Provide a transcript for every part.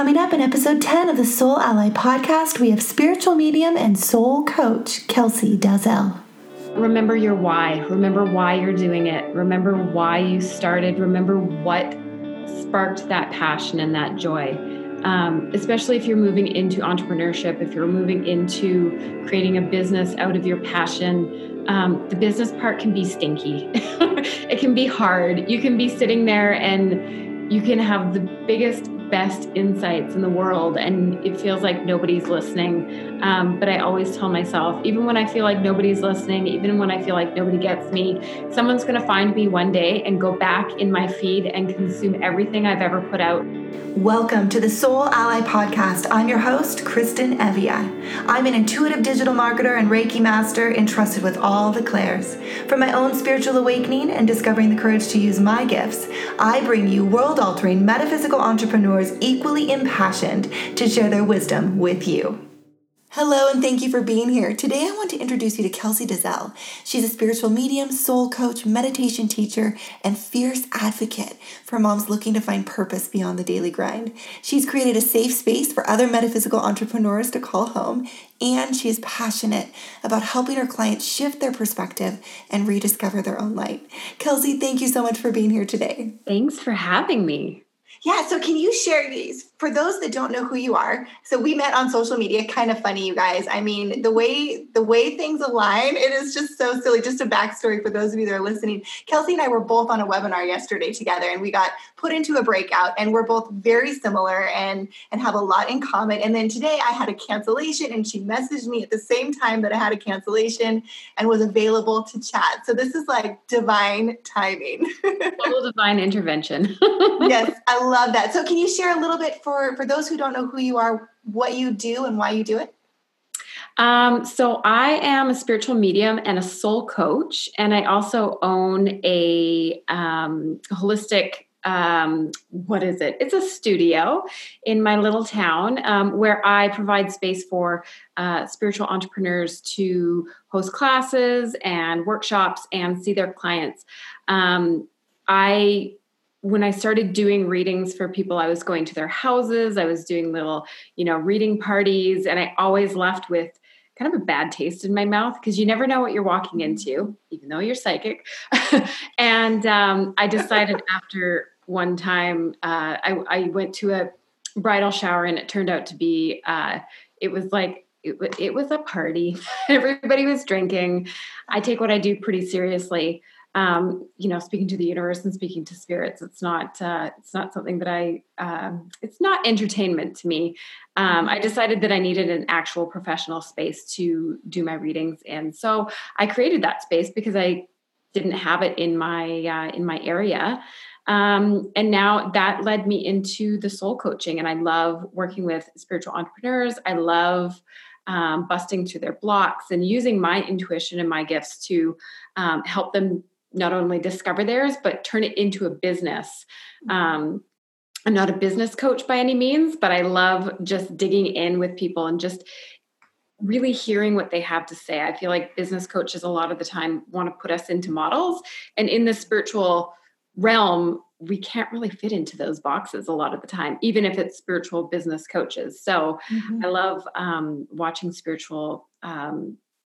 Coming up in episode 10 of the Soul Ally podcast, we have spiritual medium and soul coach Kelsey Dalziel. Remember your why. Remember why you're doing it. Remember why you started. Remember what sparked that passion and that joy. Um, especially if you're moving into entrepreneurship, if you're moving into creating a business out of your passion, um, the business part can be stinky. it can be hard. You can be sitting there and you can have the biggest best insights in the world and it feels like nobody's listening um, but i always tell myself even when i feel like nobody's listening even when i feel like nobody gets me someone's going to find me one day and go back in my feed and consume everything i've ever put out Welcome to the Soul Ally Podcast. I'm your host, Kristin Evje. I'm an intuitive digital marketer and Reiki master entrusted with all the clairs. From my own spiritual awakening and discovering the courage to use my gifts, I bring you world altering metaphysical entrepreneurs equally impassioned to share their wisdom with you. Hello, and thank you for being here. Today, I want to introduce you to Kelsey Dalziel. She's a spiritual medium, soul coach, meditation teacher, and fierce advocate for moms looking to find purpose beyond the daily grind. She's created a safe space for other metaphysical entrepreneurs to call home, and she is passionate about helping her clients shift their perspective and rediscover their own light. Kelsey, thank you so much for being here today. Thanks for having me. Yeah, so can you share these for those that don't know who you are? So we met on social media, kind of funny, you guys. I mean, the way the way things align, it is just so silly. Just a backstory for those of you that are listening. Kelsey and I were both on a webinar yesterday together, and we got put into a breakout, and we're both very similar and and have a lot in common. And then today I had a cancellation, and she messaged me at the same time that I had a cancellation and was available to chat. So this is like divine timing. Total divine intervention. yes, I love that. So can you share a little bit for for those who don't know who you are, what you do and why you do it? Um, so I am a spiritual medium and a soul coach, and I also own a um, holistic. Um, what is it? It's a studio in my little town um, where I provide space for uh, spiritual entrepreneurs to host classes and workshops and see their clients. Um, I when I started doing readings for people, I was going to their houses, I was doing little, you know, reading parties, and I always left with kind of a bad taste in my mouth because you never know what you're walking into, even though you're psychic. and um, I decided after one time, uh, I, I, went to a bridal shower, and it turned out to be, uh, it was like, it, it was a party. Everybody was drinking. I take what I do pretty seriously um, you know, speaking to the universe and speaking to spirits. It's not uh, it's not something that I um, it's not entertainment to me. Um, I decided that I needed an actual professional space to do my readings, and so I created that space because I didn't have it in my uh, in my area. Um, and now that led me into the soul coaching, and I love working with spiritual entrepreneurs. I love um, busting through their blocks and using my intuition and my gifts to um, help them not only discover theirs but turn it into a business mm-hmm. um, i'm not a business coach by any means but i love just digging in with people and just really hearing what they have to say i feel like business coaches a lot of the time want to put us into models and in the spiritual realm we can't really fit into those boxes a lot of the time even if it's spiritual business coaches so mm-hmm. i love um, watching spiritual um,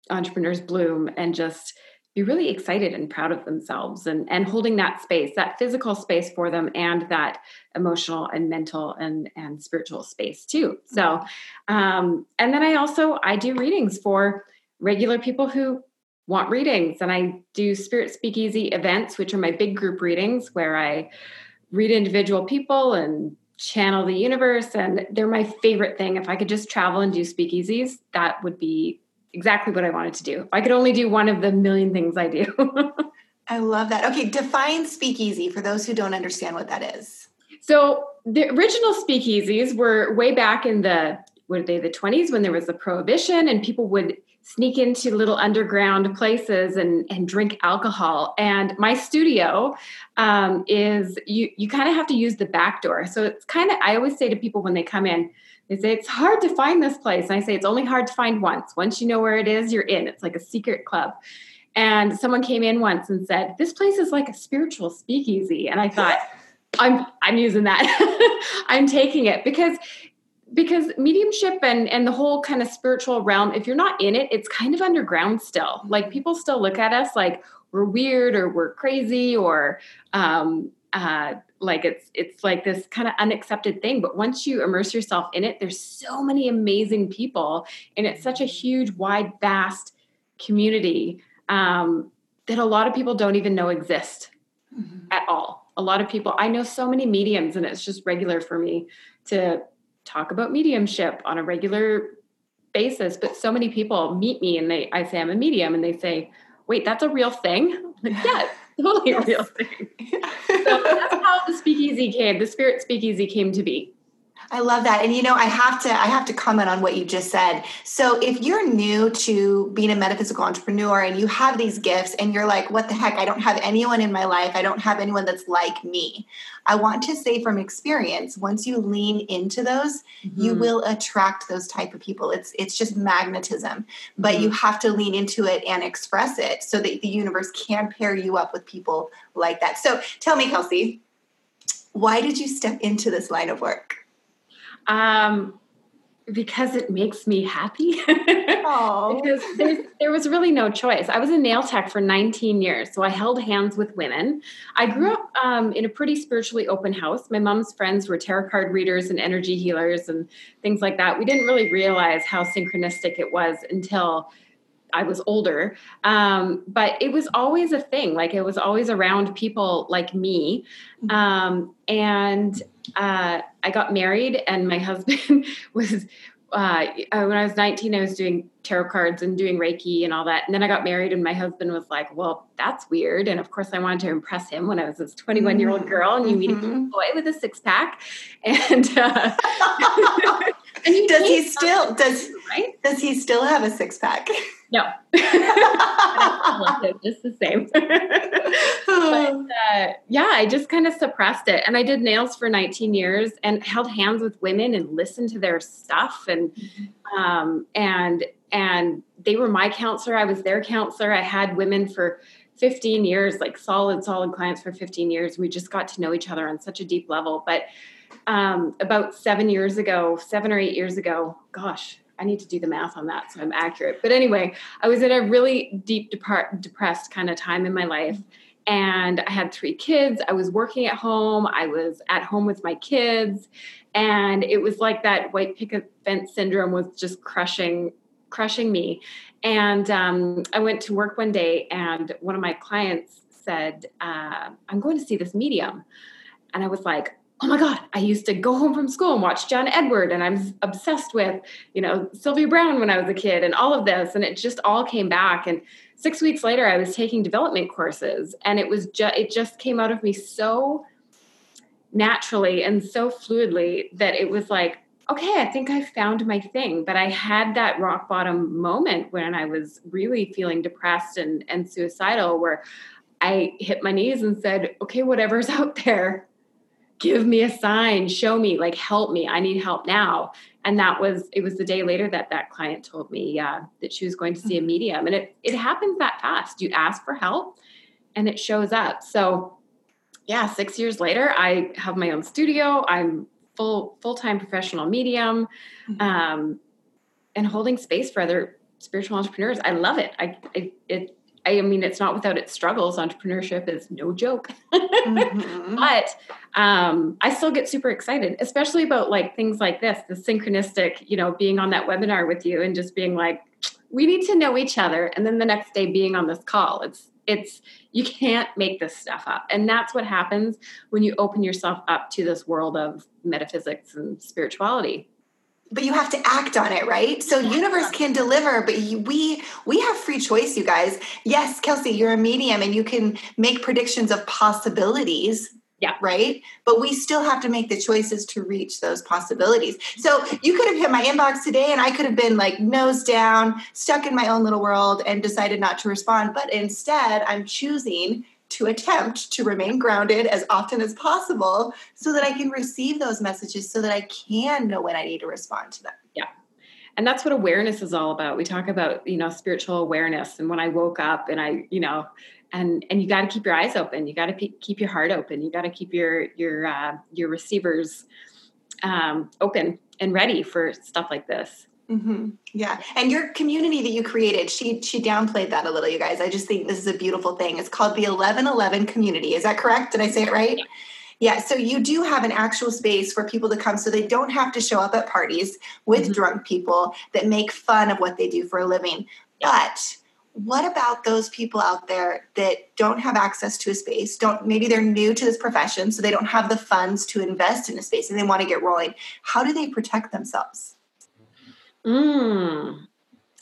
entrepreneurs bloom and just be really excited and proud of themselves and and holding that space that physical space for them and that emotional and mental and and spiritual space too. So um and then i also i do readings for regular people who want readings and i do spirit speakeasy events which are my big group readings where i read individual people and channel the universe and they're my favorite thing. If i could just travel and do speakeasies that would be exactly what I wanted to do. If I could only do one of the million things I do. I love that. Okay, define speakeasy for those who don't understand what that is. So the original speakeasies were way back in the were they the 20s when there was the prohibition and people would sneak into little underground places and, and drink alcohol. And my studio um, is you you kind of have to use the back door. So it's kind of I always say to people when they come in, they say it's hard to find this place. And I say it's only hard to find once. Once you know where it is, you're in. It's like a secret club. And someone came in once and said, This place is like a spiritual speakeasy. And I thought, I'm I'm using that. I'm taking it because because mediumship and and the whole kind of spiritual realm if you're not in it it's kind of underground still like people still look at us like we're weird or we're crazy or um uh like it's it's like this kind of unaccepted thing but once you immerse yourself in it there's so many amazing people and it's such a huge wide vast community um that a lot of people don't even know exist mm-hmm. at all. A lot of people i know so many mediums and it's just regular for me to talk about mediumship on a regular basis but so many people meet me and they i say i'm a medium and they say wait that's a real thing? Like, yeah totally yes. real thing so that's how the speakeasy came the spirit speakeasy came to be I love that. And you know, I have to I have to comment on what you just said. So if you're new to being a metaphysical entrepreneur and you have these gifts and you're like, what the heck, I don't have anyone in my life. I don't have anyone that's like me. I want to say from experience, once you lean into those, mm-hmm. you will attract those type of people. It's it's just magnetism. But mm-hmm. you have to lean into it and express it so that the universe can pair you up with people like that. So tell me, Kelsey, why did you step into this line of work? Um, because it makes me happy. because there was really no choice. I was a nail tech for 19 years, so I held hands with women. I grew up um, in a pretty spiritually open house. My mom's friends were tarot card readers and energy healers and things like that. We didn't really realize how synchronistic it was until I was older. Um, but it was always a thing. Like it was always around people like me. Mm-hmm. Um, and uh, I got married, and my husband was. Uh, when I was 19, I was doing tarot cards and doing Reiki and all that. And then I got married, and my husband was like, Well, that's weird. And of course, I wanted to impress him when I was this 21 year old mm-hmm. girl, and you meet a mm-hmm. boy with a six pack. And, uh, and does he still, does, does he still have a six pack? No. just the same. but uh, yeah, I just kind of suppressed it. And I did nails for 19 years and held hands with women and listened to their stuff. And, mm-hmm. um, and, and they were my counselor. I was their counselor. I had women for 15 years, like solid, solid clients for 15 years. We just got to know each other on such a deep level. But um, about seven years ago, seven or eight years ago, gosh, I need to do the math on that so I'm accurate. But anyway, I was in a really deep, depart, depressed kind of time in my life. And I had three kids. I was working at home. I was at home with my kids. And it was like that white picket fence syndrome was just crushing, crushing me. And um, I went to work one day, and one of my clients said, uh, I'm going to see this medium. And I was like, oh my god i used to go home from school and watch john edward and i'm obsessed with you know sylvia browne when i was a kid and all of this and it just all came back. And six weeks later i was taking development courses and it was just it just came out of me so naturally and so fluidly that it was like okay i think i found my thing. But i had that rock bottom moment when i was really feeling depressed and and suicidal where i hit my knees and said okay whatever's out there give me a sign, show me, like help me. I need help now. And that was it was the day later that that client told me uh, that she was going to see a medium, and it it happens that fast. You ask for help, and it shows up. So, yeah, six years later, I have my own studio. I'm full full time professional medium, mm-hmm. um, and holding space for other spiritual entrepreneurs. I love it. I it, it I mean, it's not without its struggles. Entrepreneurship is no joke. mm-hmm. But um, I still get super excited, especially about like things like this, the synchronistic, you know, being on that webinar with you and just being like, we need to know each other. And then the next day being on this call. It's it's you can't make this stuff up. And that's what happens when you open yourself up to this world of metaphysics and spirituality but you have to act on it right? So universe can deliver but we we have free choice you guys. Yes kelsey you're a medium and you can make predictions of possibilities yeah. right? But we still have to make the choices to reach those possibilities. So you could have hit my inbox today and i could have been like nose down stuck in my own little world and decided not to respond but instead i'm choosing to attempt to remain grounded as often as possible so that I can receive those messages so that I can know when I need to respond to them. Yeah. And that's what awareness is all about. We talk about, you know, spiritual awareness. And when I woke up and I, you know, and and you got to keep your eyes open you got to pe- keep your heart open you got to keep your your uh, your receivers um, open and ready for stuff like this Mm-hmm. Yeah, and your community that you created, she she downplayed that a little, you guys. I just think this is a beautiful thing. It's called the Eleven Eleven Community. Is that correct? Did I say it right? Yeah. yeah. So you do have an actual space for people to come, so they don't have to show up at parties with mm-hmm. drunk people that make fun of what they do for a living. Yeah. But what about those people out there that don't have access to a space don't maybe they're new to this profession so they don't have the funds to invest in a space and they want to get rolling how do they protect themselves Mm,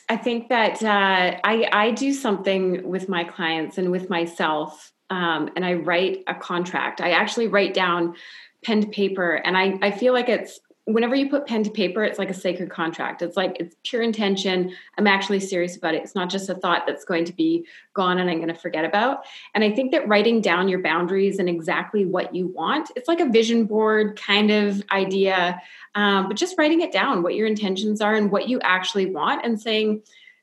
I think that uh, I, I do something with my clients and with myself, um, and I write a contract. I actually write down pen to paper, and I, I feel like it's whenever you put pen to paper, it's like a sacred contract. It's like it's pure intention. I'm actually serious about it. It's not just a thought that's going to be gone and I'm going to forget about. And I think that writing down your boundaries and exactly what you want, it's like a vision board kind of idea, um, but just writing it down, what your intentions are and what you actually want, and saying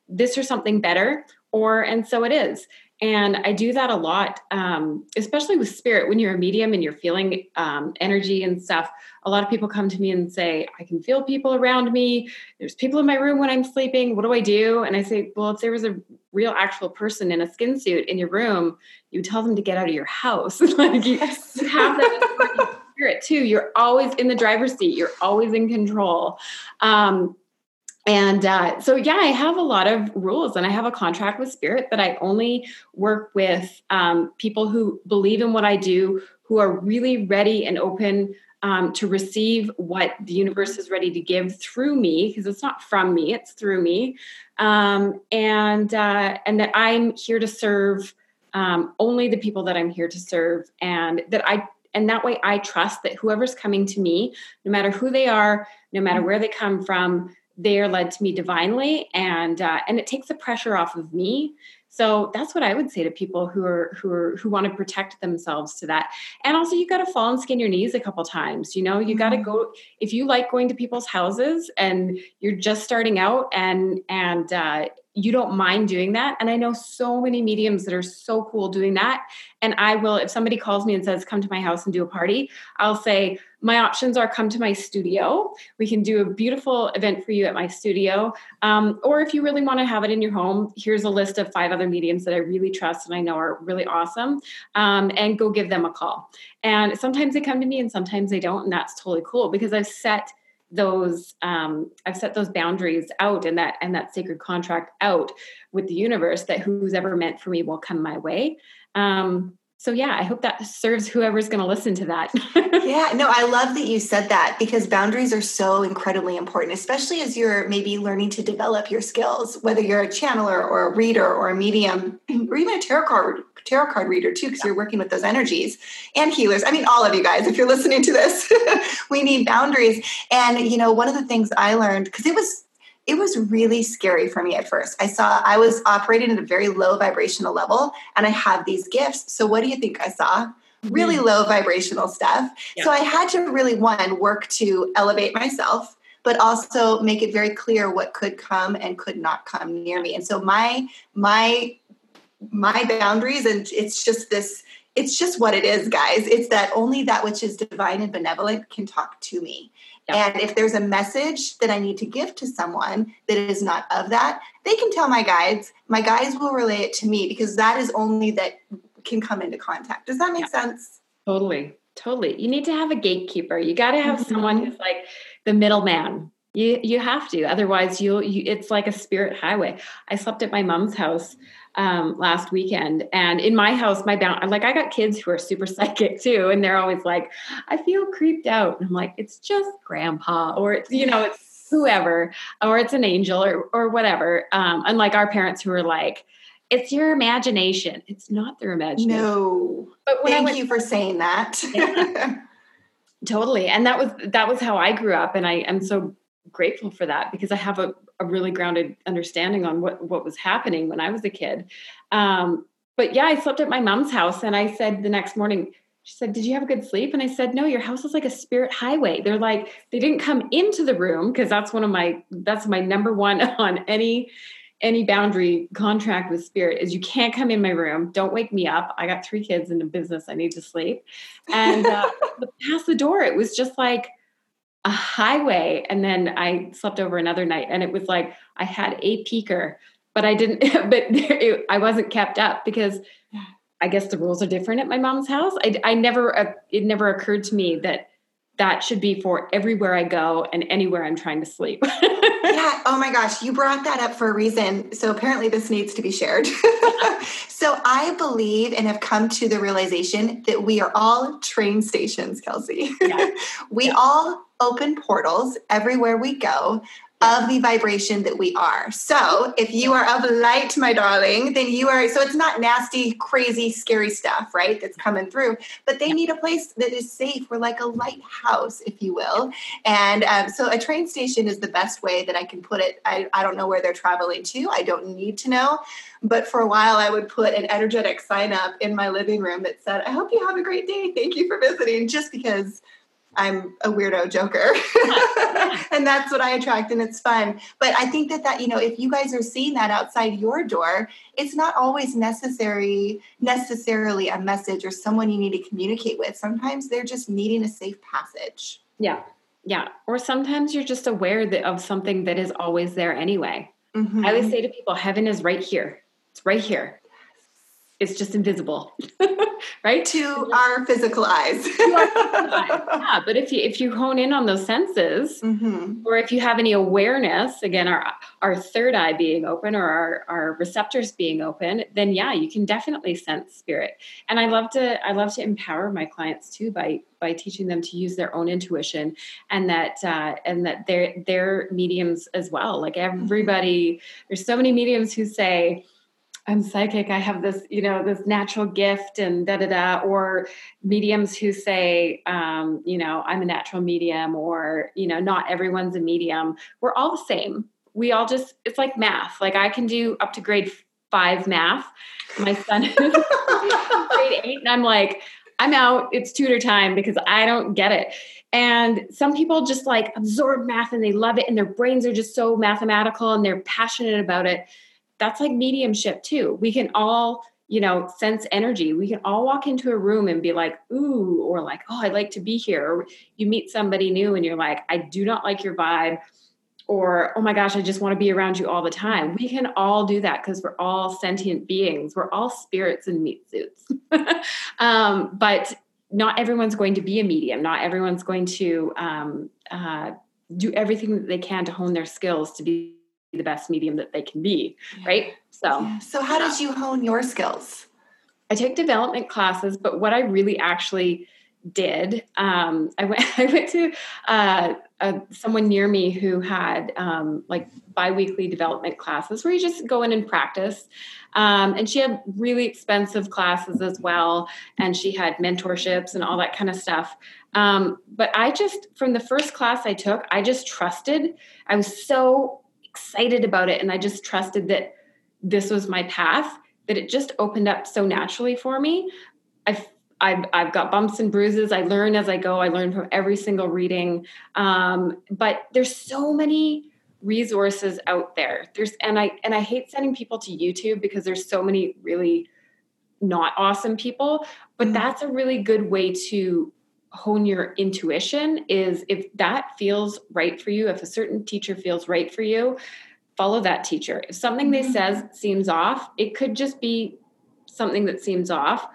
this or something better, or and so it is. And I do that a lot, um, especially with spirit. When you're a medium and you're feeling um, energy and stuff, a lot of people come to me and say, I can feel people around me. There's people in my room when I'm sleeping. What do I do? And I say, Well, if there was a real actual person in a skin suit in your room, you tell them to get out of your house. like you, you have that spirit too. You're always in the driver's seat, you're always in control. Um, and uh, so yeah i have a lot of rules and i have a contract with spirit that i only work with um, people who believe in what i do who are really ready and open um, to receive what the universe is ready to give through me because it's not from me it's through me. Um, and uh, and that i'm here to serve um, only the people that i'm here to serve and that i and that way i trust that whoever's coming to me no matter who they are no matter where they come from they are led to me divinely and uh, and it takes the pressure off of me. So that's what i would say to people who are who are who want to protect themselves to that. And also you got to fall and skin your knees a couple times you know? You got to mm-hmm. go if you like going to people's houses and you're just starting out and and uh, you don't mind doing that. And I know so many mediums that are so cool doing that. And I will, if somebody calls me and says, come to my house and do a party, I'll say, my options are come to my studio. We can do a beautiful event for you at my studio. Um, or if you really want to have it in your home, here's a list of five other mediums that I really trust and I know are really awesome. Um, and go give them a call. And sometimes they come to me and sometimes they don't. And that's totally cool because I've set those um, i've set those boundaries out and that and that sacred contract out with the universe that who's ever meant for me will come my way. Um, so yeah i hope that serves whoever's going to listen to that. Yeah no i love that you said that because boundaries are so incredibly important especially as you're maybe learning to develop your skills whether you're a channeler or a reader or a medium or even a tarot card tarot card reader too because you're working with those energies and healers. I mean all of you guys if you're listening to this we need boundaries. And you know one of the things i learned because it was it was really scary for me at first. I saw I was operating at a very low vibrational level and I have these gifts. So what do you think I saw? Really mm-hmm. low vibrational stuff. Yeah. So I had to really one work to elevate myself but also make it very clear what could come and could not come near me. And so my my my boundaries and it's just this it's just what it is guys it's that only that which is divine and benevolent can talk to me and if there's a message that I need to give to someone that is not of that, they can tell my guides. My guides will relay it to me because that is only that can come into contact. Does that make yeah. sense? Totally. Totally. You need to have a gatekeeper. You got to have mm-hmm. someone who's like the middleman. You you have to. Otherwise you'll you, it's like a spirit highway. I slept at my mom's house um, last weekend. And in my house, my bound like I got kids who are super psychic too, and they're always like, "I feel creeped out." And I'm like, "It's just grandpa," or it's you know, it's whoever, or it's an angel, or or whatever. Um, unlike our parents who are like. It's your imagination. It's not their imagination. No. But Thank went, you for saying that. yeah. totally. And that was that was how I grew up, and I am so grateful for that because I have a, a really grounded understanding on what, what was happening when I was a kid. Um, but yeah, I slept at my mom's house and I said the next morning, she said, Did you have a good sleep? And I said, No, your house is like a spirit highway. They're like, they didn't come into the room because that's one of my, that's my number one on any any boundary contract with spirit is you can't come in my room. Don't wake me up. I got three kids in a business. I need to sleep. And uh, past the door, it was just like a highway. And then I slept over another night, and it was like I had a peeker, but I didn't. But it, I wasn't kept up because I guess the rules are different at my mom's house. I, I never. Uh, it never occurred to me that that should be for everywhere I go and anywhere I'm trying to sleep. yeah. Oh my gosh. You brought that up for a reason. So apparently this needs to be shared. so I believe and have come to the realization that we are all train stations, Kelsey. Yeah. we yeah. all open portals everywhere we go of the vibration that we are. So, if you are of light, my darling, then you are. So, it's not nasty, crazy, scary stuff, right? That's coming through, but they need a place that is safe. We're like a lighthouse, if you will. And um, so, a train station is the best way that I can put it. I, I don't know where they're traveling to, I don't need to know. But for a while, I would put an energetic sign up in my living room that said, I hope you have a great day. Thank you for visiting, just because I'm a weirdo joker. and that's what I attract and it's fun. But I think that that, you know, if you guys are seeing that outside your door, it's not always necessary necessarily a message or someone you need to communicate with. Sometimes they're just needing a safe passage. Yeah. Yeah. Or sometimes you're just aware that, of something that is always there anyway. Mm-hmm. I always say to people, heaven is right here. It's right here it's just invisible right to our physical eyes yeah but if you if you hone in on those senses mm-hmm. or if you have any awareness again our our third eye being open or our, our receptors being open then yeah you can definitely sense spirit and i love to i love to empower my clients too by by teaching them to use their own intuition and that uh, and that they're they're mediums as well like mm-hmm. everybody mm-hmm. there's so many mediums who say I'm psychic. I have this, you know, this natural gift and da da da. Or mediums who say, um, you know, I'm a natural medium, or you know, not everyone's a medium. We're all the same. We all just, it's like math. Like I can do up to grade five math. My son is grade eight, and I'm like, I'm out. It's tutor time because I don't get it. And some people just like absorb math and they love it, and their brains are just so mathematical and they're passionate about it that's like mediumship too. We can all, you know, sense energy. We can all walk into a room and be like, ooh, or like, oh, I'd like to be here. Or you meet somebody new and you're like, I do not like your vibe. Or, oh my gosh, I just want to be around you all the time. We can all do that because we're all sentient beings. We're all spirits in meat suits. um, but not everyone's going to be a medium. Not everyone's going to um, uh, do everything that they can to hone their skills to be the best medium that they can be, yeah. right? So, yeah. so how did you hone your skills? I take development classes, but what I really actually did, um, I went. I went to uh, uh, someone near me who had um, like biweekly development classes where you just go in and practice. Um, and she had really expensive classes as well, and she had mentorships and all that kind of stuff. Um, but I just, from the first class I took, I just trusted. I was so excited about it and I just trusted that this was my path that it just opened up so naturally for me. I've I've, I've got bumps and bruises. I learn as I go. I learn from every single reading. Um, but there's so many resources out there. There's and I and I hate sending people to YouTube because there's so many really not awesome people. But mm. that's a really good way to hone your intuition is if that feels right for you if a certain teacher feels right for you follow that teacher if something they mm-hmm. says seems off it could just be something that seems off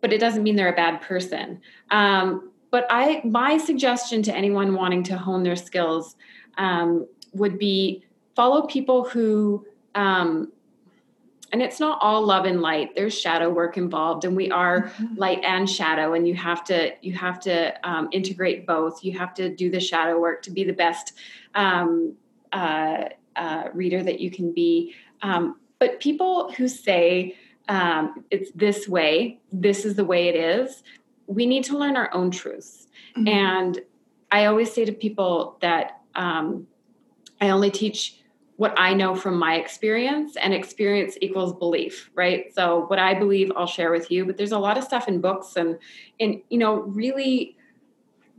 but it doesn't mean they're a bad person um, but i my suggestion to anyone wanting to hone their skills um, would be follow people who um, and it's not all love and light there's shadow work involved and we are mm-hmm. light and shadow and you have to you have to um, integrate both you have to do the shadow work to be the best um, uh, uh, reader that you can be um, but people who say um, it's this way this is the way it is we need to learn our own truths mm-hmm. and i always say to people that um, i only teach what I know from my experience, and experience equals belief, right? So what I believe, I'll share with you. But there's a lot of stuff in books and in you know really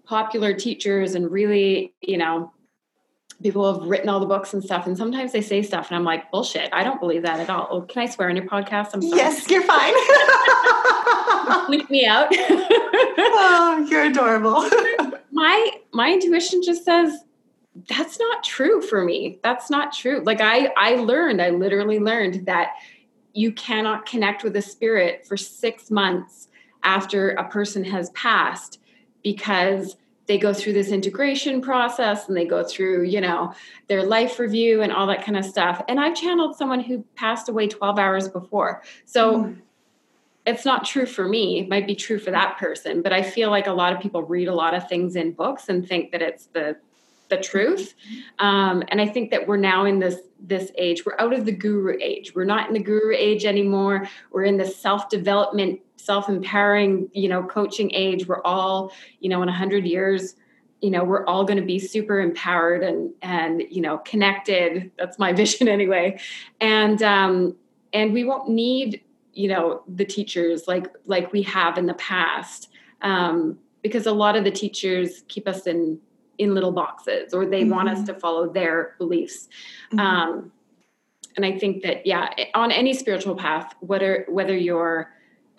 popular teachers and really you know people have written all the books and stuff, and sometimes they say stuff, and I'm like, bullshit. I don't believe that at all. Oh, can I swear on your podcast? I'm sorry. Yes, you're fine. Bleep me out. oh, you're adorable. my my intuition just says that's not true for me. That's not true. Like I I learned, I literally learned that you cannot connect with a spirit for 6 months after a person has passed because they go through this integration process and they go through, you know, their life review and all that kind of stuff. And I've channeled someone who passed away 12 hours before. So mm. it's not true for me. It might be true for that person, but I feel like a lot of people read a lot of things in books and think that it's the the truth. Um, and I think that we're now in this this age. We're out of the guru age. We're not in the guru age anymore. We're in the self development self-empowering you know coaching age we're all you know in a 100 years you know we're all going to be super empowered and and you know connected that's my vision anyway and um and we won't need you know the teachers like like we have in the past um because a lot of the teachers keep us in in little boxes or they mm-hmm. want us mm-hmm. to follow their beliefs mm-hmm. um and i think that yeah on any spiritual path whether whether you're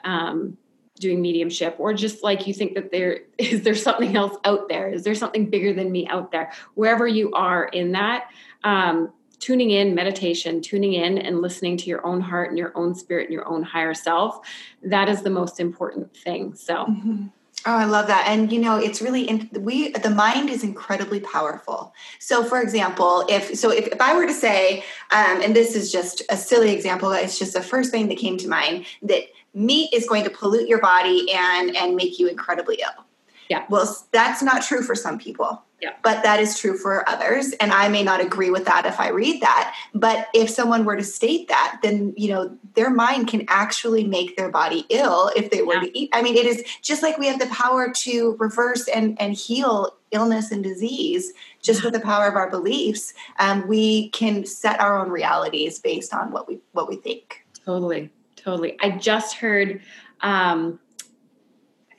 um, doing mediumship or just like you think that there is there something else out there is there something bigger than me out there wherever you are in that um, tuning in meditation tuning in and listening to your own heart and your own spirit and your own higher self that is the most important thing so mm-hmm. Oh, I love that. And you know, it's really in, we the mind is incredibly powerful. So, for example, if so, if, if I were to say, um, and this is just a silly example, it's just the first thing that came to mind that meat is going to pollute your body and and make you incredibly ill. Yeah. Well, that's not true for some people. Yeah. But that is true for others. And I may not agree with that if I read that. But if someone were to state that, then, you know, their mind can actually make their body ill if they were yeah. to eat. I mean, it is just like we have the power to reverse and, and heal illness and disease just yeah. with the power of our beliefs. Um, we can set our own realities based on what we what we think. Totally. Totally. I just heard um,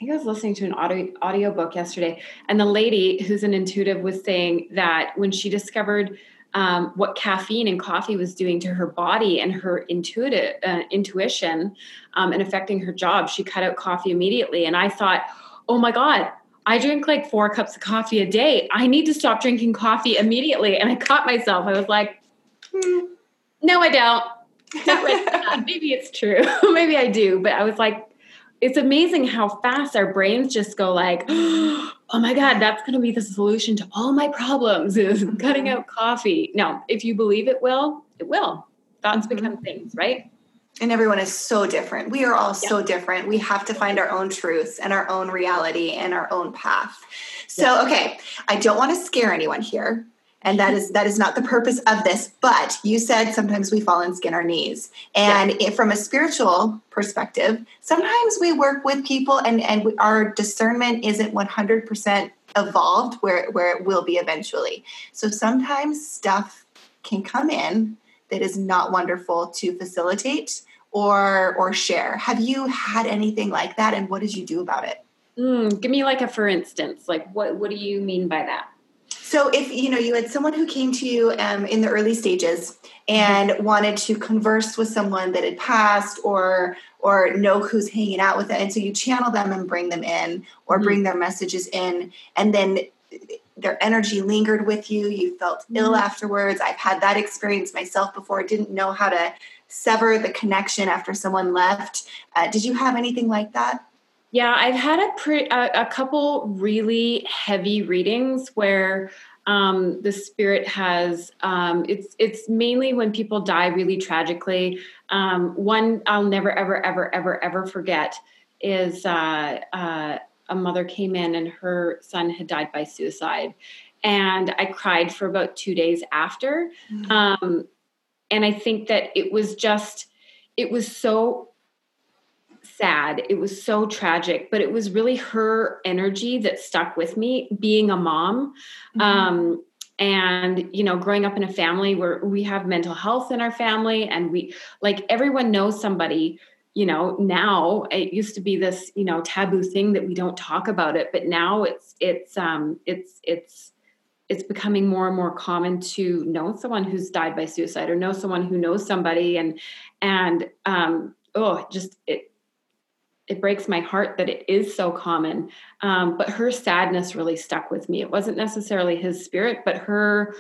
think I was listening to an audio audiobook yesterday, and the lady who's an intuitive was saying that when she discovered um, what caffeine and coffee was doing to her body and her intuitive uh, intuition um, and affecting her job, she cut out coffee immediately. And I thought, oh my god, I drink like four cups of coffee a day. I need to stop drinking coffee immediately. And I caught myself. I was like, hmm, no, I don't. Not like Maybe it's true. Maybe I do. But I was like, it's amazing how fast our brains just go like, oh my God, that's going to be the solution to all my problems is mm-hmm. cutting out coffee. No, if you believe it will, it will. Thoughts mm-hmm. become things, right? And everyone is so different. We are all yeah. so different. We have to find our own truths and our own reality and our own path. So, yeah. okay, I don't want to scare anyone here and that is that is not the purpose of this but you said sometimes we fall and skin our knees. And yeah. from a spiritual perspective sometimes we work with people and and we, our discernment isn't 100% evolved where where it will be eventually. So sometimes stuff can come in that is not wonderful to facilitate or or share. Have you had anything like that? And what did you do about it? Mm, give me like a for instance like what what do you mean by that so if you know you had someone who came to you um, in the early stages and mm-hmm. wanted to converse with someone that had passed or or know who's hanging out with it, and so you channel them and bring them in or mm-hmm. bring their messages in, and then their energy lingered with you. You felt mm-hmm. ill afterwards. I've had that experience myself before. Didn't know how to sever the connection after someone left. Uh, did you have anything like that? Yeah, I've had a, pre- a, a couple really heavy readings where um, the spirit has um, it's it's mainly when people die really tragically. Um, one I'll never ever ever ever ever forget is uh, uh, a mother came in and her son had died by suicide, and I cried for about two days after. Mm-hmm. and I think that it was just it was so sad. It was so tragic, but it was really her energy that stuck with me being a mom. Mm-hmm. Um, and you know growing up in a family where we have mental health in our family and we like everyone knows somebody you know now it used to be this you know taboo thing that we don't talk about it but now it's it's um it's it's it's becoming more and more common to know someone who's died by suicide or know someone who knows somebody and and um, oh just it it breaks my heart that it is so common um, but her sadness really stuck with me it wasn't necessarily his spirit but her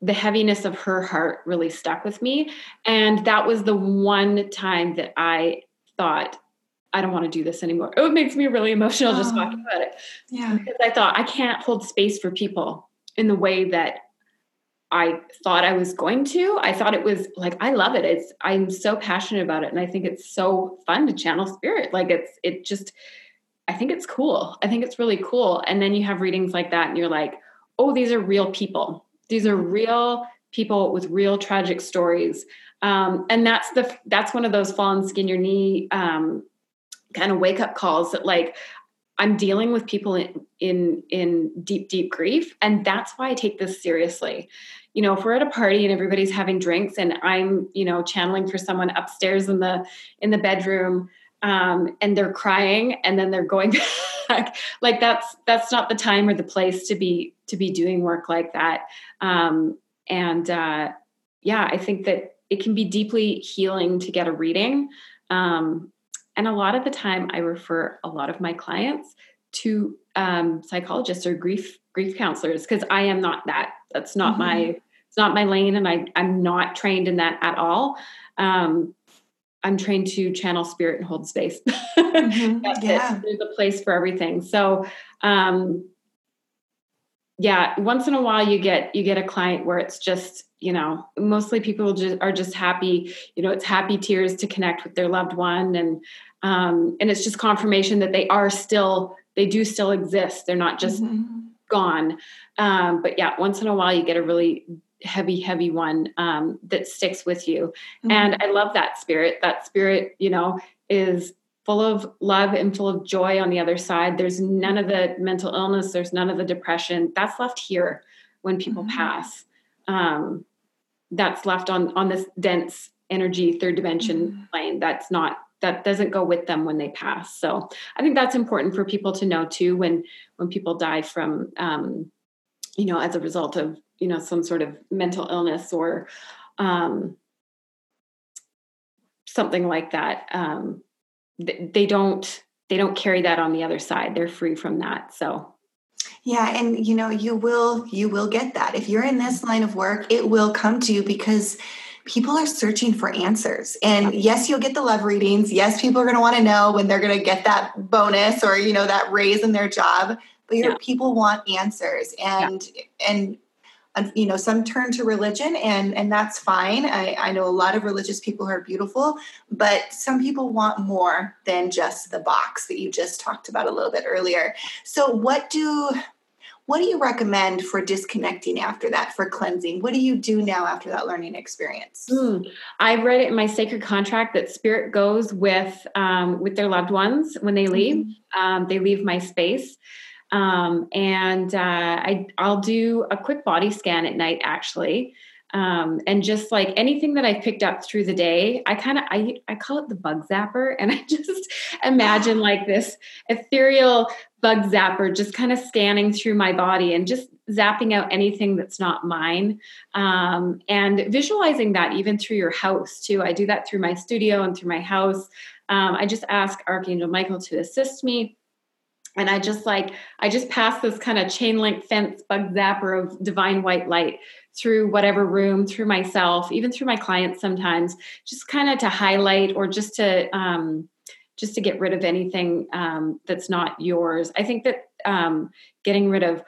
the heaviness of her heart really stuck with me and that was the one time that i thought I don't want to do this anymore. Oh, it makes me really emotional just talking about it. Yeah. Because I thought I can't hold space for people in the way that I thought I was going to. I thought it was like I love it. It's I'm so passionate about it and I think it's so fun to channel spirit. Like it's it just I think it's cool. I think it's really cool. And then you have readings like that and you're like, "Oh, these are real people. These are real people with real tragic stories." Um, and that's the that's one of those fallen skin your knee um, kind of wake up calls that like I'm dealing with people in, in in deep deep grief and that's why I take this seriously. You know, if we're at a party and everybody's having drinks and I'm, you know, channeling for someone upstairs in the in the bedroom um, and they're crying and then they're going back like that's that's not the time or the place to be to be doing work like that. Um, and uh, yeah, I think that it can be deeply healing to get a reading. Um, and a lot of the time, I refer a lot of my clients to um, psychologists or grief grief counselors because I am not that. That's not mm-hmm. my it's not my lane, and I I'm not trained in that at all. Um, I'm trained to channel spirit and hold space. Mm-hmm. yeah. It. There's a place for everything. So um, yeah, once in a while you get you get a client where it's just you know mostly people just are just happy you know it's happy tears to connect with their loved one and um, and it's just confirmation that they are still they do still exist. They're not just mm-hmm. gone. Um, but yeah once in a while you get a really heavy heavy one um, that sticks with you. Mm-hmm. and i love that spirit. That spirit you know is full of love and full of joy on the other side. There's none of the mental illness. There's none of the depression. That's left here when people mm-hmm. pass. Um, that's left on on this dense energy third dimension mm-hmm. plane that's not that doesn't go with them when they pass. So i think that's important for people to know too when when people die from um, you know as a result of you know some sort of mental illness or um, something like that um, th- they don't they don't carry that on the other side. They're free from that. So yeah and you know you will you will get that if you're in this line of work it will come to you because people are searching for answers. And yes, you'll get the love readings. Yes, people are going to want to know when they're going to get that bonus or, you know, that raise in their job. But your yeah. people want answers. And, yeah. and, you know some turn to religion and and that's fine I, I know a lot of religious people who are beautiful but some people want more than just the box that you just talked about a little bit earlier so what do what do you recommend for disconnecting after that, for cleansing? What do you do now after that learning experience? Mm, I read it in my sacred contract that spirit goes with um, with their loved ones when they leave. Mm-hmm. Um, they leave my space. Um, and uh, I, I'll do a quick body scan at night, actually, um, and just like anything that I've picked up through the day, I kind of I I call it the bug zapper, and I just imagine like this ethereal bug zapper just kind of scanning through my body and just zapping out anything that's not mine. Um, and visualizing that even through your house too. I do that through my studio and through my house. Um, i just ask archangel michael to assist me and i just like i just pass this kind of chain link fence bug zapper of divine white light through whatever room through myself even through my clients sometimes just kind of to highlight or just to um, just to get rid of anything um, that's not yours. I think that um, getting rid of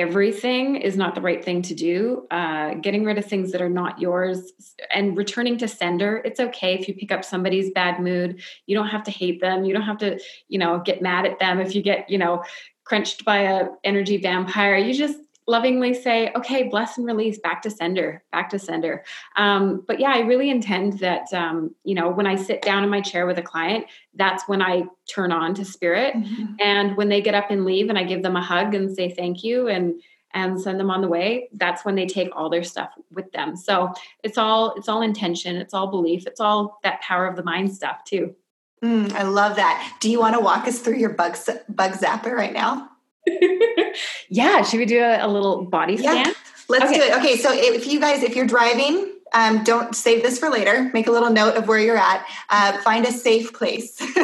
everything is not the right thing to do. Uh, getting rid of things that are not yours and returning to sender. It's okay if you pick up somebody's bad mood. You don't have to hate them. You don't have to, you know, get mad at them if you get, you know, crunched by a energy vampire. You just lovingly say, okay, bless and release, back to sender, back to sender. Um, but yeah, I really intend that, um, you know, when I sit down in my chair with a client, that's when I turn on to spirit. Mm-hmm. And when they get up and leave and I give them a hug and say thank you and and send them on the way that's when they take all their stuff with them so it's all it's all intention it's all belief it's all that power of the mind stuff too mm, i love that do you want to walk us through your bug bug zapper right now yeah, should we do a, a little body scan? Yeah, let's okay. do it. Okay, so if you guys, if you're driving, um, don't save this for later. Make a little note of where you're at. Uh, find a safe place.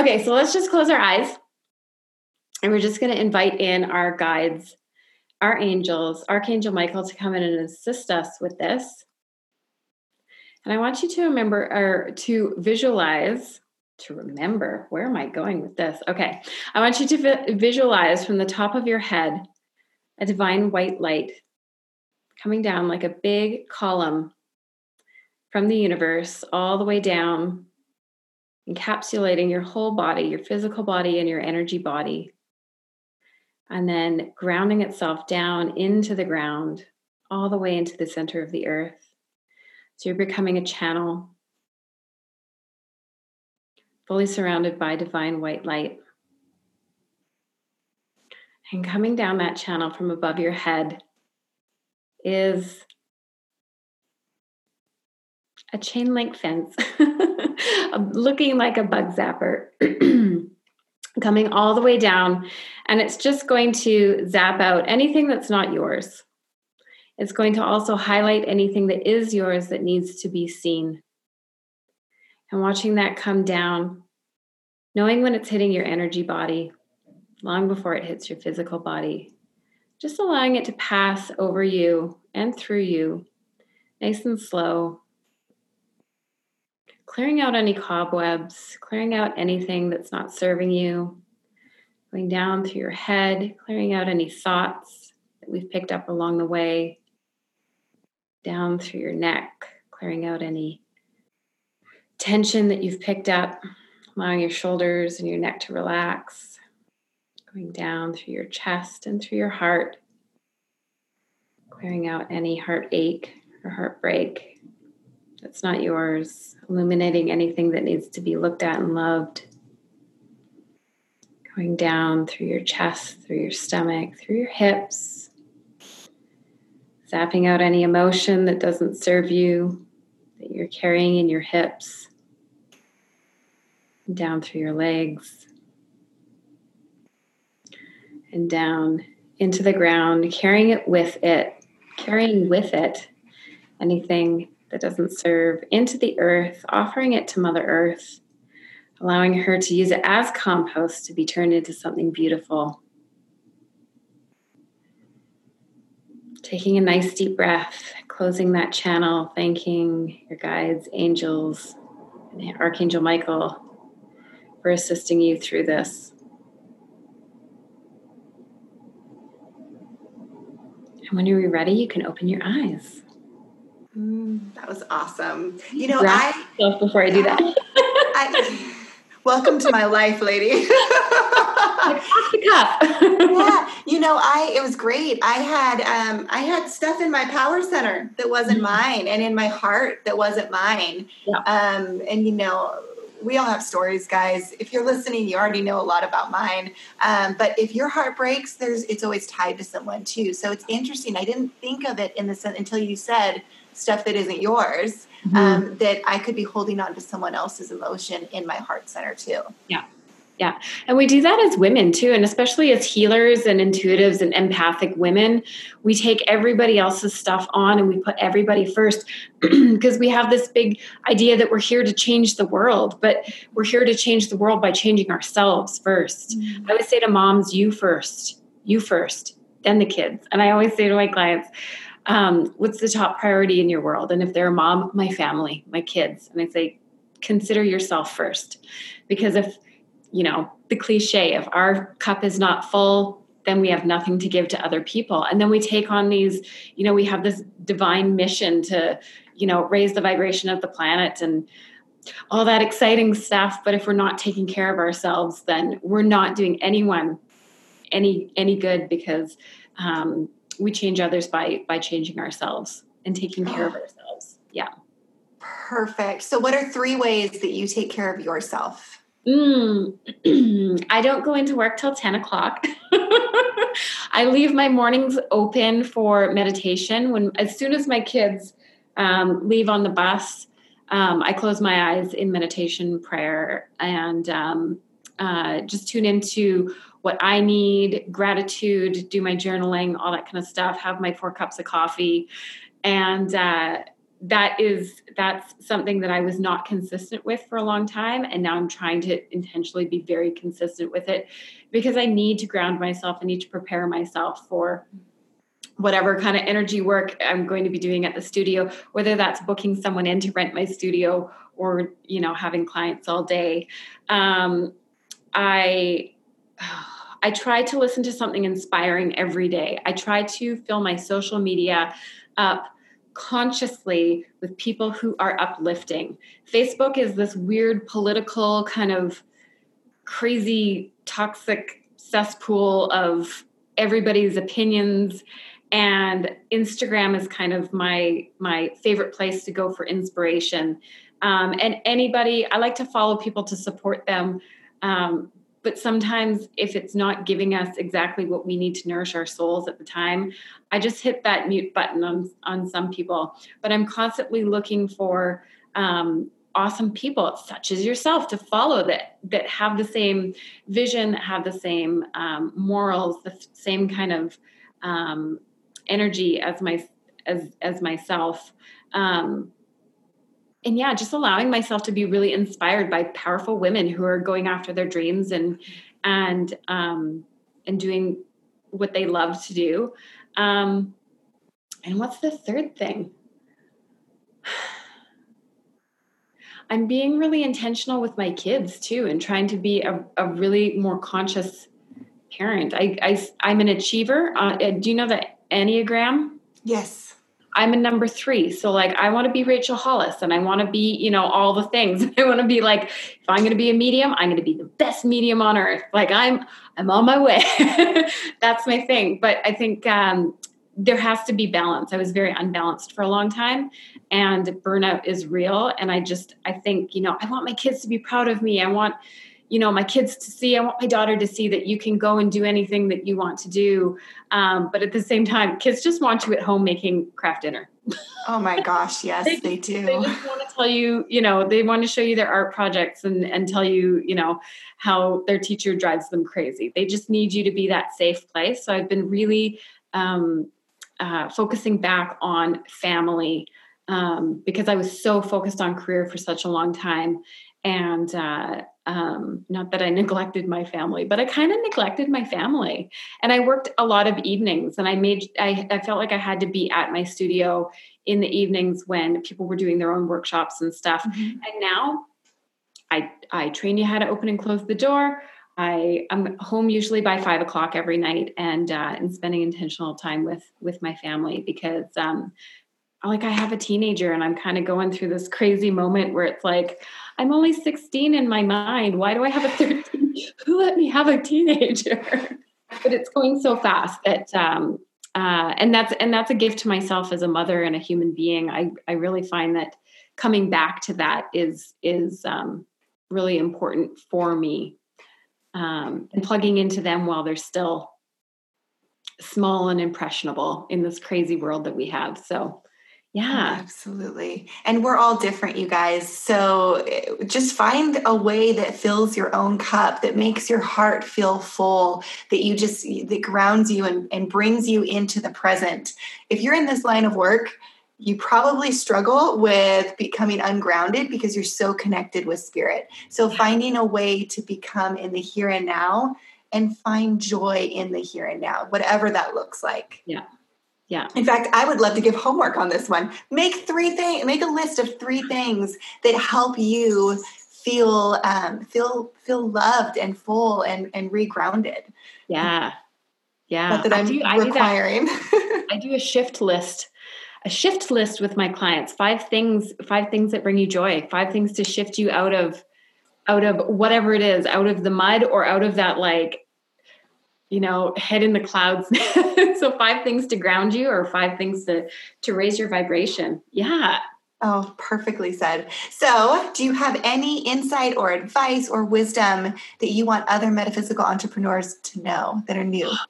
okay, so let's just close our eyes. And we're just going to invite in our guides, our angels, Archangel Michael to come in and assist us with this. And I want you to remember or to visualize, to remember, where am I going with this? Okay. I want you to vi- visualize from the top of your head a divine white light coming down like a big column from the universe all the way down, encapsulating your whole body, your physical body, and your energy body. And then grounding itself down into the ground, all the way into the center of the earth. So you're becoming a channel, fully surrounded by divine white light. And coming down that channel from above your head is a chain link fence, looking like a bug zapper, coming all the way down. And it's just going to zap out anything that's not yours. It's going to also highlight anything that is yours that needs to be seen. And watching that come down, knowing when it's hitting your energy body, long before it hits your physical body, just allowing it to pass over you and through you, nice and slow. Clearing out any cobwebs, clearing out anything that's not serving you, going down through your head, clearing out any thoughts that we've picked up along the way, down through your neck, clearing out any tension that you've picked up, allowing your shoulders and your neck to relax, going down through your chest and through your heart, clearing out any heartache or heartbreak that's not yours, illuminating anything that needs to be looked at and loved. Going down through your chest, through your stomach, through your hips, zapping out any emotion that doesn't serve you, that you're carrying in your hips, down through your legs, and down into the ground, carrying it with it, carrying with it anything that doesn't serve into the earth, offering it to Mother Earth, allowing her to use it as compost to be turned into something beautiful. Taking a nice deep breath, closing that channel, thanking your guides, angels, and Archangel Michael for assisting you through this. And when you're ready, you can open your eyes. Mm, that was awesome. You know, Wrap I before I do that. I, welcome to my life, lady. cup. yeah, you know, I it was great. I had um, I had stuff in my power center that wasn't mm-hmm. mine, and in my heart that wasn't mine. Yeah. Um, and you know, we all have stories, guys. If you're listening, you already know a lot about mine. Um, but if your heart breaks, there's it's always tied to someone too. So it's interesting. I didn't think of it in the sense until you said stuff that isn't yours. Mm-hmm. Um, that I could be holding on to someone else's emotion in my heart center too. Yeah. Yeah. And we do that as women too. And especially as healers and intuitives and empathic women, we take everybody else's stuff on and we put everybody first because we have this big idea that we're here to change the world, but we're here to change the world by changing ourselves 1st mm-hmm. I always say to moms, you first, you first, then the kids. And I always say to my clients, um, what's the top priority in your world? And if they're a mom, my family, my kids. And I say, consider yourself first. Because if you know, the cliche if our cup is not full, then we have nothing to give to other people. And then we take on these, you know, we have this divine mission to, you know, raise the vibration of the planet and all that exciting stuff. But if we're not taking care of ourselves, then we're not doing anyone any any good because um, we change others by by changing ourselves and taking care of ourselves. Yeah. Perfect. So, what are three ways that you take care of yourself? Mm, I don't go into work till 10 o'clock. I leave my mornings open for meditation. When as soon as my kids um, leave on the bus, um, I close my eyes in meditation prayer and um, uh, just tune into what I need, gratitude, do my journaling, all that kind of stuff, have my four cups of coffee. And uh, that is that's something that I was not consistent with for a long time and now I'm trying to intentionally be very consistent with it because I need to ground myself I need to prepare myself for whatever kind of energy work I'm going to be doing at the studio whether that's booking someone in to rent my studio or you know having clients all day um, I I try to listen to something inspiring every day. I try to fill my social media up consciously with people who are uplifting. Facebook is this weird political kind of crazy toxic cesspool of everybody's opinions and Instagram is kind of my my favorite place to go for inspiration. Um, and anybody, I like to follow people to support them. Um, but sometimes if it's not giving us exactly what we need to nourish our souls at the time i just hit that mute button on on some people. But i'm constantly looking for um, awesome people such as yourself to follow that that have the same vision have the same um, morals the same kind of um, energy as my as as myself. Um, and yeah, just allowing myself to be really inspired by powerful women who are going after their dreams and and um, and doing what they love to do. Um, and what's the third thing? I'm being really intentional with my kids too, and trying to be a, a really more conscious parent. I, I I'm an achiever. Uh, do you know the Enneagram? Yes. I'm a number three. So like I want to be Rachel Hollis and I want to be, you know, all the things. I want to be like, if I'm gonna be a medium, I'm gonna be the best medium on earth. Like I'm I'm on my way. That's my thing. But I think um there has to be balance. I was very unbalanced for a long time and burnout is real. And I just I think, you know, I want my kids to be proud of me. I want you know my kids to see. I want my daughter to see that you can go and do anything that you want to do. Um, but at the same time kids just want you at home making Kraft Dinner. Oh my gosh yes they, they, do. they just want to tell you you know they want to show you their art projects and and tell you you know how their teacher drives them crazy. They just need you to be that safe place. So i've been really um, uh, focusing back on family um, because i was so focused on career for such a long time. And uh, um, not that I neglected my family, but I kind of neglected my family. And I worked a lot of evenings, and I made I, I felt like I had to be at my studio in the evenings when people were doing their own workshops and stuff. Mm-hmm. And now, I I train you how to open and close the door. I am home usually by five o'clock every night, and uh, and spending intentional time with with my family because um, like I have a teenager, and I'm kind of going through this crazy moment where it's like I'm only 16 in my mind. Why do I have a 13? Who let me have a teenager? but it's going so fast that um, uh, and that's and that's a gift to myself as a mother and a human being. I I really find that coming back to that is is um, really important for me, um, and plugging into them while they're still small and impressionable in this crazy world that we have. So yeah. Absolutely. And we're all different, you guys. So eh, just find a way that fills your own cup, that makes your heart feel full, that you just, that grounds you and, and brings you into the present. If you're in this line of work, you probably struggle with becoming ungrounded because you're so connected with spirit. So finding a way to become in the here and now and find joy in the here and now, whatever that looks like. Yeah. Yeah. In fact, I would love to give homework on this one. Make three things. Make a list of three things that help you feel um, feel feel loved and full and and regrounded. Yeah. Yeah. Not that I'm I do, requiring. I do, I do a shift list a shift list with my clients five things five things that bring you joy five things to shift you out of out of whatever it is out of the mud or out of that like you know head in the clouds. So five things to ground you or five things to to raise your vibration. Yeah. Oh perfectly said. So do you have any insight or advice or wisdom that you want other metaphysical entrepreneurs to know that are new?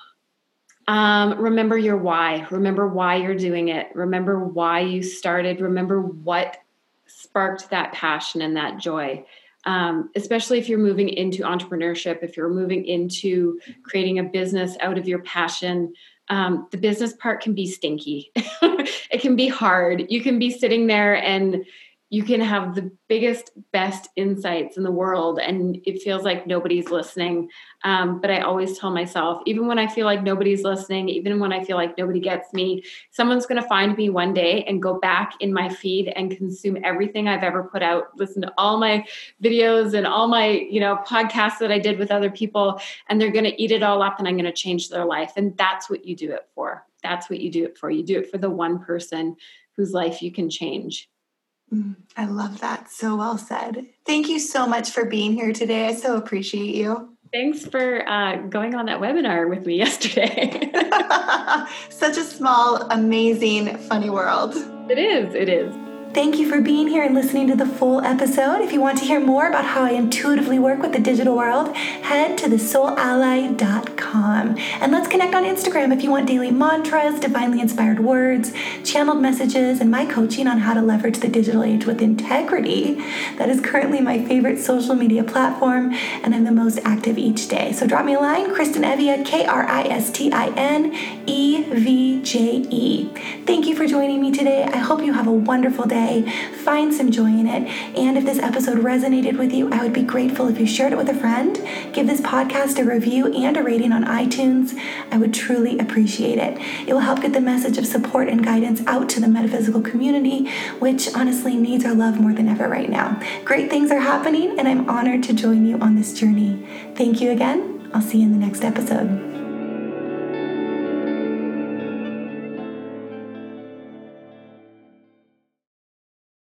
Um, remember your why. Remember why you're doing it. Remember why you started. Remember what sparked that passion and that joy um, especially if you're moving into entrepreneurship, if you're moving into creating a business out of your passion. Um, the business part can be stinky. it can be hard. You can be sitting there and you can have the biggest best insights in the world and it feels like nobody's listening. Um, but i always tell myself even when i feel like nobody's listening even when i feel like nobody gets me someone's going to find me one day and go back in my feed and consume everything i've ever put out listen to all my videos and all my you know podcasts that i did with other people and they're going to eat it all up and i'm going to change their life. And that's what you do it for. That's what you do it for. You do it for the one person whose life you can change I love that. So well said. Thank you so much for being here today. I so appreciate you. Thanks for uh, going on that webinar with me yesterday. Such a small, amazing, funny world. It is. It is. Thank you for being here and listening to the full episode. If you want to hear more about how I intuitively work with the digital world, head to thesoulally.com. And let's connect on Instagram if you want daily mantras, divinely inspired words, channeled messages, and my coaching on how to leverage the digital age with integrity. That is currently my favorite social media platform, and I'm the most active each day. So drop me a line, Kristin Evje, K R I S T I N E V J E. Thank you for joining me today. I hope you have a wonderful day Find some joy in it. And if this episode resonated with you, I would be grateful if you shared it with a friend. Give this podcast a review and a rating on iTunes. I would truly appreciate it. It will help get the message of support and guidance out to the metaphysical community, which honestly needs our love more than ever right now. Great things are happening, and I'm honored to join you on this journey. Thank you again. I'll see you in the next episode.